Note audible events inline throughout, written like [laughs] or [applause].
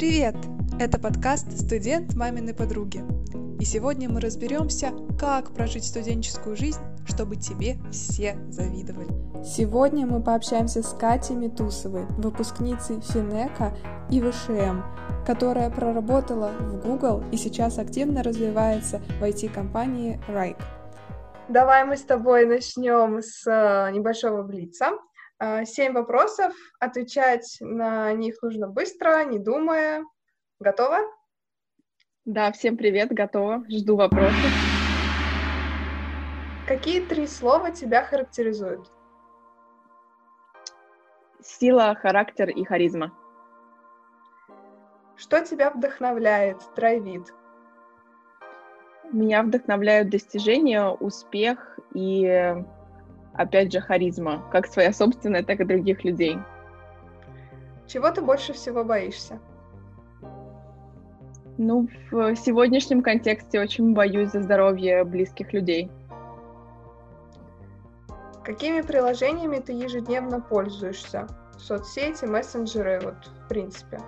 Привет! Это подкаст «Студент маминой подруги». И сегодня мы разберемся, как прожить студенческую жизнь, чтобы тебе все завидовали. Сегодня мы пообщаемся с Катей Метусовой, выпускницей Финека и ВШМ, которая проработала в Google и сейчас активно развивается в IT-компании Райк. Давай мы с тобой начнем с э, небольшого блица. Э, семь вопросов, отвечать на них нужно быстро, не думая. Готова? Да, всем привет, готова, жду вопросов. Какие три слова тебя характеризуют? Сила, характер и харизма. Что тебя вдохновляет, драйвит? Меня вдохновляют достижения, успех и, опять же, харизма, как своя собственная, так и других людей. Чего ты больше всего боишься? Ну, в сегодняшнем контексте очень боюсь за здоровье близких людей. Какими приложениями ты ежедневно пользуешься? Соцсети, мессенджеры, вот в принципе.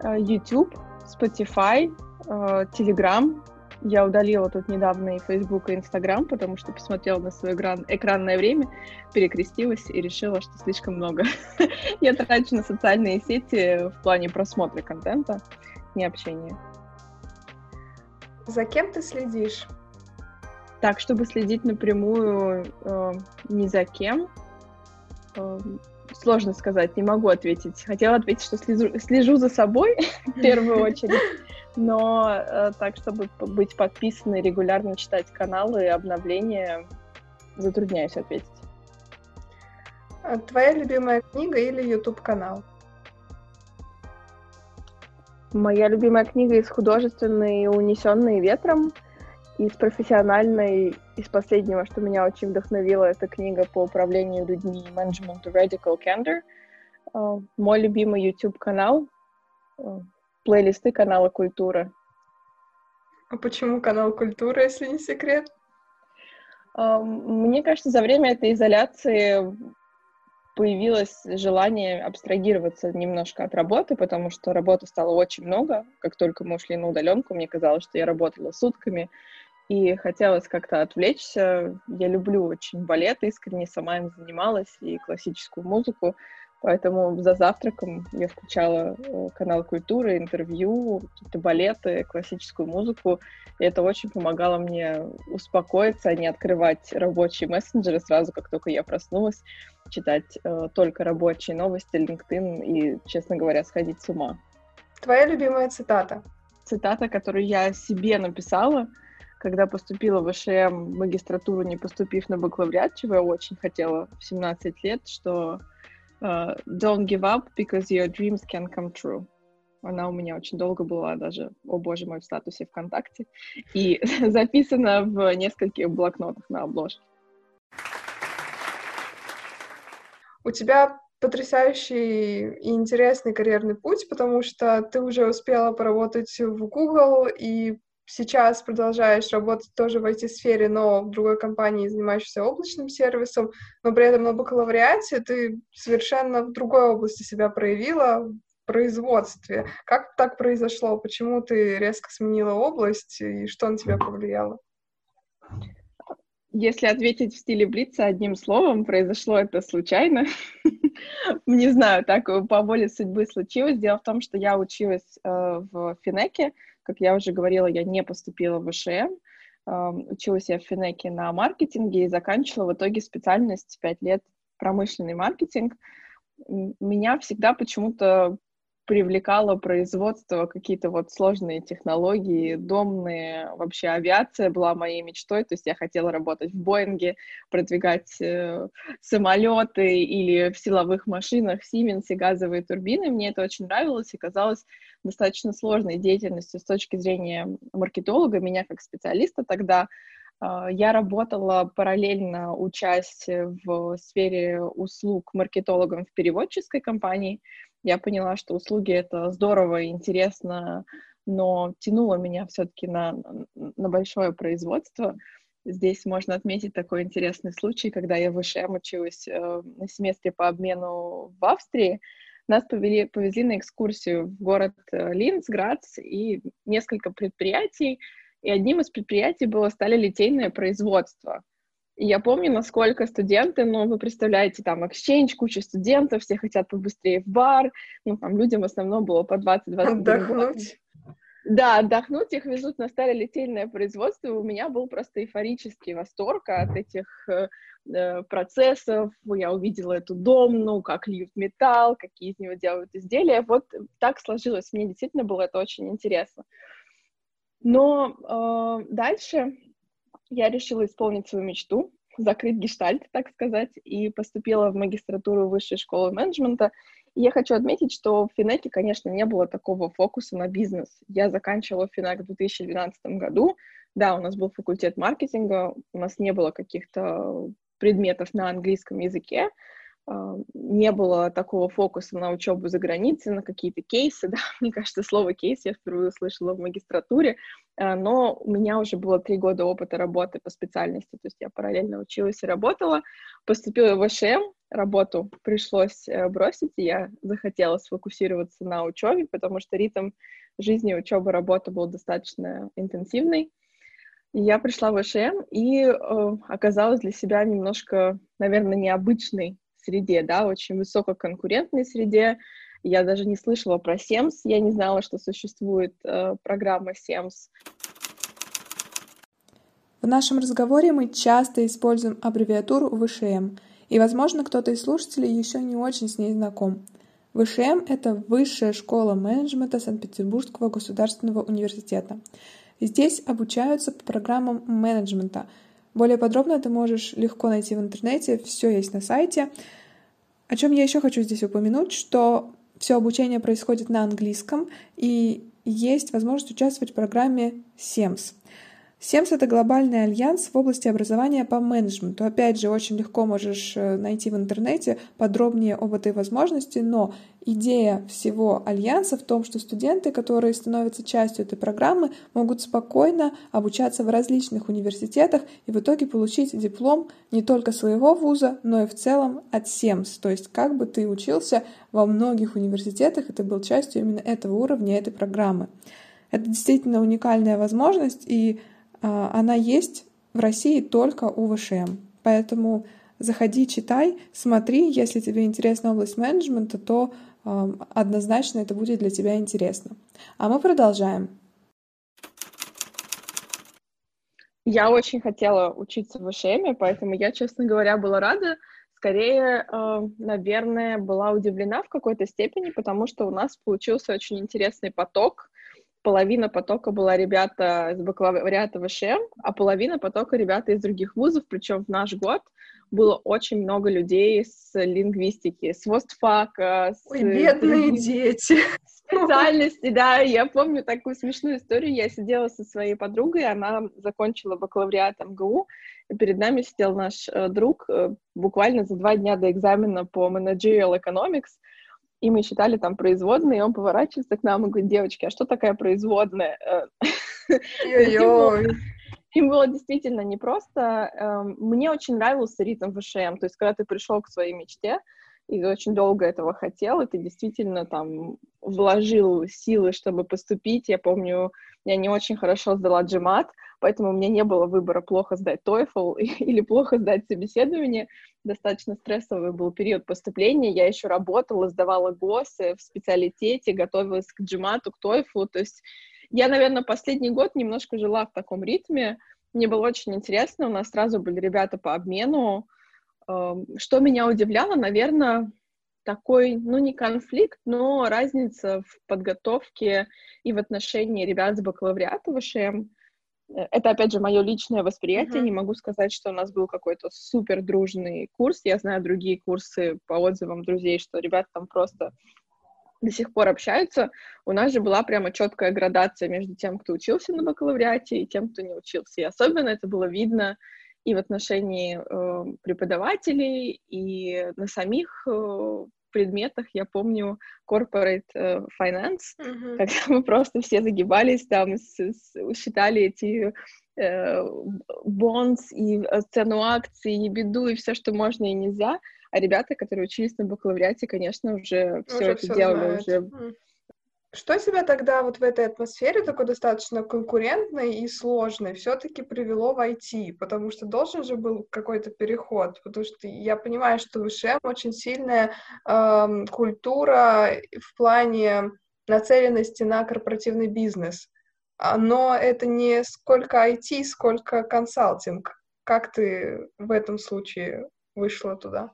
Э, YouTube, Spotify, э, Telegram, я удалила тут недавно и Facebook, и Instagram, потому что посмотрела на свое экран, экранное время, перекрестилась и решила, что слишком много. [laughs] Я трачу на социальные сети в плане просмотра контента, не общения. За кем ты следишь? Так, чтобы следить напрямую э, ни за кем, э, сложно сказать, не могу ответить. Хотела ответить, что слежу, слежу за собой [laughs] в первую [laughs] очередь но э, так, чтобы быть подписанной, регулярно читать каналы и обновления, затрудняюсь ответить. А твоя любимая книга или YouTube-канал? Моя любимая книга из художественной «Унесенные ветром», из профессиональной, из последнего, что меня очень вдохновило, это книга по управлению людьми Management Radical Candor. Э, мой любимый YouTube-канал э, плейлисты канала Культура. А почему канал Культура, если не секрет? Мне кажется, за время этой изоляции появилось желание абстрагироваться немножко от работы, потому что работы стало очень много. Как только мы ушли на удаленку, мне казалось, что я работала сутками, и хотелось как-то отвлечься. Я люблю очень балет, искренне сама им занималась, и классическую музыку. Поэтому за завтраком я включала э, канал культуры, интервью, какие-то балеты, классическую музыку. И это очень помогало мне успокоиться, а не открывать рабочие мессенджеры сразу, как только я проснулась, читать э, только рабочие новости, LinkedIn и, честно говоря, сходить с ума. Твоя любимая цитата? Цитата, которую я себе написала, когда поступила в ВШМ магистратуру, не поступив на бакалавриат, чего я очень хотела в 17 лет, что uh, Don't give up because your dreams can come true. Она у меня очень долго была даже, о боже мой, в статусе ВКонтакте. И [laughs] записана в нескольких блокнотах на обложке. У тебя потрясающий и интересный карьерный путь, потому что ты уже успела поработать в Google и сейчас продолжаешь работать тоже в IT-сфере, но в другой компании, занимающейся облачным сервисом, но при этом на бакалавриате ты совершенно в другой области себя проявила, в производстве. Как так произошло? Почему ты резко сменила область и что на тебя повлияло? Если ответить в стиле Блица одним словом, произошло это случайно. [laughs] Не знаю, так по воле судьбы случилось. Дело в том, что я училась э, в Финеке, как я уже говорила, я не поступила в ВШМ, училась я в Финеке на маркетинге и заканчивала в итоге специальность 5 лет промышленный маркетинг. Меня всегда почему-то привлекало производство, какие-то вот сложные технологии, домные, вообще авиация была моей мечтой, то есть я хотела работать в Боинге, продвигать э, самолеты или в силовых машинах и газовые турбины, мне это очень нравилось и казалось достаточно сложной деятельностью с точки зрения маркетолога, меня как специалиста тогда, а, я работала параллельно, учась в сфере услуг маркетологом в переводческой компании, я поняла, что услуги — это здорово и интересно, но тянуло меня все-таки на, на большое производство. Здесь можно отметить такой интересный случай, когда я в училась э, на семестре по обмену в Австрии, нас повели, повезли на экскурсию в город э, Линц, Грац и несколько предприятий, и одним из предприятий было стали литейное производство. И я помню, насколько студенты, ну, вы представляете, там, exchange, куча студентов, все хотят побыстрее в бар, ну, там, людям в основном было по 20-21 год. Да, отдохнуть, их везут на сталелитейное производство, у меня был просто эйфорический восторг от этих э, э, процессов, я увидела эту домну, как льют металл, какие из него делают изделия, вот так сложилось, мне действительно было это очень интересно. Но э, дальше я решила исполнить свою мечту, закрыть гештальт, так сказать, и поступила в магистратуру высшей школы менеджмента, и я хочу отметить, что в Финеке, конечно, не было такого фокуса на бизнес. Я заканчивала Финек в 2012 году. Да, у нас был факультет маркетинга, у нас не было каких-то предметов на английском языке, не было такого фокуса на учебу за границей, на какие-то кейсы, [laughs] да, мне кажется, слово кейс я впервые услышала в магистратуре, а, но у меня уже было три года опыта работы по специальности, то есть я параллельно училась и работала, поступила в ВШМ, работу пришлось э, бросить, и я захотела сфокусироваться на учебе, потому что ритм жизни, учебы, работы был достаточно интенсивный. Я пришла в ВШМ и э, оказалась для себя немножко, наверное, необычной среде, да, очень высококонкурентной среде. Я даже не слышала про SEMS, я не знала, что существует э, программа SEMS. В нашем разговоре мы часто используем аббревиатуру ВШМ, и, возможно, кто-то из слушателей еще не очень с ней знаком. ВШМ — это Высшая школа менеджмента Санкт-Петербургского государственного университета. Здесь обучаются по программам менеджмента — более подробно ты можешь легко найти в интернете, все есть на сайте. О чем я еще хочу здесь упомянуть, что все обучение происходит на английском, и есть возможность участвовать в программе SEMS. СЕМС — это глобальный альянс в области образования по менеджменту. Опять же, очень легко можешь э, найти в интернете подробнее об этой возможности, но идея всего альянса в том, что студенты, которые становятся частью этой программы, могут спокойно обучаться в различных университетах и в итоге получить диплом не только своего вуза, но и в целом от СЕМС. То есть как бы ты учился во многих университетах, и ты был частью именно этого уровня, этой программы. Это действительно уникальная возможность, и она есть в России только у ВШМ. Поэтому заходи, читай, смотри. Если тебе интересна область менеджмента, то однозначно это будет для тебя интересно. А мы продолжаем. Я очень хотела учиться в ВШМ, поэтому я, честно говоря, была рада. Скорее, наверное, была удивлена в какой-то степени, потому что у нас получился очень интересный поток половина потока была ребята из бакалавриата ВШМ, а половина потока ребята из других вузов, причем в наш год было очень много людей с лингвистики, с ВОСТФАКа, с... Ой, бедные дети! [laughs] Специальности, да, я помню такую смешную историю, я сидела со своей подругой, она закончила бакалавриат МГУ, и перед нами сидел наш э, друг э, буквально за два дня до экзамена по Managerial Economics, и мы считали там производные, и он поворачивается к нам и говорит, девочки, а что такая производная? [laughs] Им было действительно непросто. Эм, мне очень нравился ритм ВШМ, то есть когда ты пришел к своей мечте, и очень долго этого хотел, и ты действительно там вложил силы, чтобы поступить. Я помню, я не очень хорошо сдала джемат, поэтому у меня не было выбора плохо сдать TOEFL [laughs] или плохо сдать собеседование. Достаточно стрессовый был период поступления. Я еще работала, сдавала ГОСы в специалитете, готовилась к джемату, к TOEFL. То есть я, наверное, последний год немножко жила в таком ритме. Мне было очень интересно. У нас сразу были ребята по обмену. Эм, что меня удивляло, наверное, такой, ну, не конфликт, но разница в подготовке и в отношении ребят с бакалавриата ВШМ. Э, это, опять же, мое личное восприятие. Mm-hmm. Не могу сказать, что у нас был какой-то супер дружный курс. Я знаю другие курсы по отзывам друзей, что ребята там просто до сих пор общаются. У нас же была прямо четкая градация между тем, кто учился на бакалавриате, и тем, кто не учился. И особенно это было видно и в отношении э, преподавателей, и на самих э, предметах, я помню, corporate э, finance, mm-hmm. когда [laughs] мы просто все загибались там, с, с, считали эти э, bonds и цену акций, и беду, и все, что можно и нельзя. А ребята, которые учились на бакалавриате, конечно, уже все это всё делали, знают. уже что тебя тогда вот в этой атмосфере, такой достаточно конкурентной и сложной, все-таки привело в IT? Потому что должен же был какой-то переход, потому что я понимаю, что в ВШМ очень сильная э, культура в плане нацеленности на корпоративный бизнес. А, но это не сколько IT, сколько консалтинг. Как ты в этом случае вышла туда?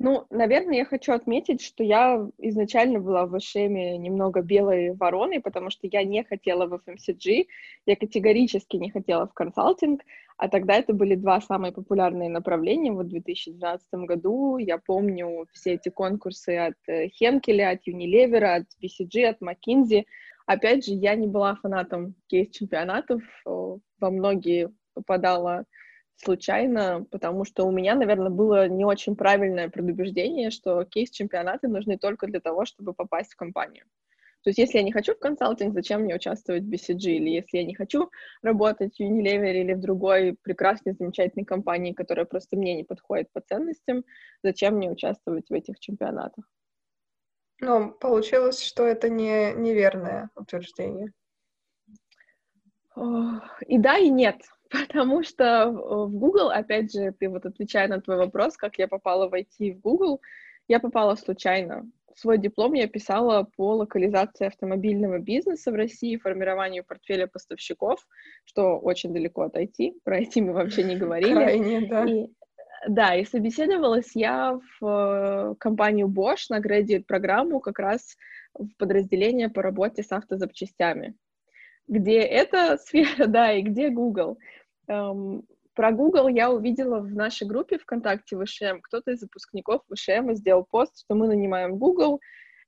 Ну, наверное, я хочу отметить, что я изначально была в Эшеме немного белой вороной, потому что я не хотела в FMCG, я категорически не хотела в консалтинг, а тогда это были два самые популярные направления. Вот в 2012 году я помню все эти конкурсы от э, Хенкеля, от Unilever, от BCG, от McKinsey. Опять же, я не была фанатом кейс-чемпионатов, во многие попадала случайно, потому что у меня, наверное, было не очень правильное предубеждение, что кейс-чемпионаты нужны только для того, чтобы попасть в компанию. То есть если я не хочу в консалтинг, зачем мне участвовать в BCG? Или если я не хочу работать в Unilever или в другой прекрасной, замечательной компании, которая просто мне не подходит по ценностям, зачем мне участвовать в этих чемпионатах? Ну, получилось, что это не неверное утверждение. И да, и нет. [laughs] Потому что в Google, опять же, ты вот отвечая на твой вопрос, как я попала в IT в Google, я попала случайно. Свой диплом я писала по локализации автомобильного бизнеса в России, формированию портфеля поставщиков, что очень далеко от IT. Про IT мы вообще не [laughs] говорили. Крайне, да. И, да, и собеседовалась я в э, компанию Bosch на градиет программу как раз в подразделение по работе с автозапчастями где эта [laughs] сфера, да, и где Google. Эм, про Google я увидела в нашей группе ВКонтакте ВШМ. Кто-то из выпускников ВШМ сделал пост, что мы нанимаем Google,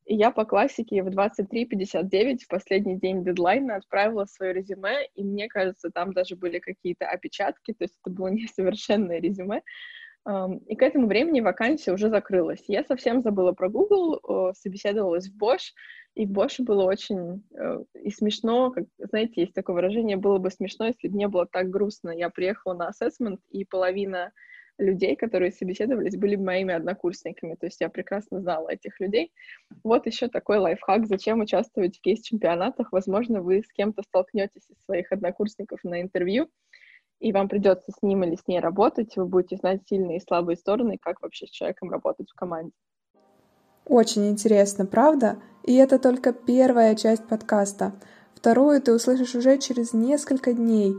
и я по классике в 23.59 в последний день дедлайна отправила свое резюме, и мне кажется, там даже были какие-то опечатки, то есть это было [laughs] несовершенное резюме. И к этому времени вакансия уже закрылась. Я совсем забыла про Google, собеседовалась в Bosch, и в Боше было очень э, и смешно, как, знаете, есть такое выражение, было бы смешно, если бы не было так грустно. Я приехала на ассессмент, и половина людей, которые собеседовались, были моими однокурсниками, то есть я прекрасно знала этих людей. Вот еще такой лайфхак, зачем участвовать в кейс-чемпионатах. Возможно, вы с кем-то столкнетесь из своих однокурсников на интервью, и вам придется с ним или с ней работать, вы будете знать сильные и слабые стороны, как вообще с человеком работать в команде. Очень интересно, правда? И это только первая часть подкаста. Вторую ты услышишь уже через несколько дней.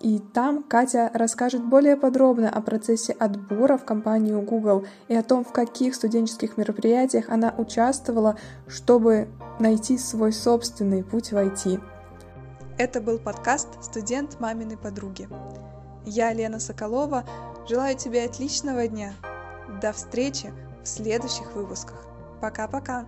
И там Катя расскажет более подробно о процессе отбора в компанию Google и о том, в каких студенческих мероприятиях она участвовала, чтобы найти свой собственный путь в IT. Это был подкаст «Студент маминой подруги». Я, Лена Соколова, желаю тебе отличного дня. До встречи в следующих выпусках. Пока-пока.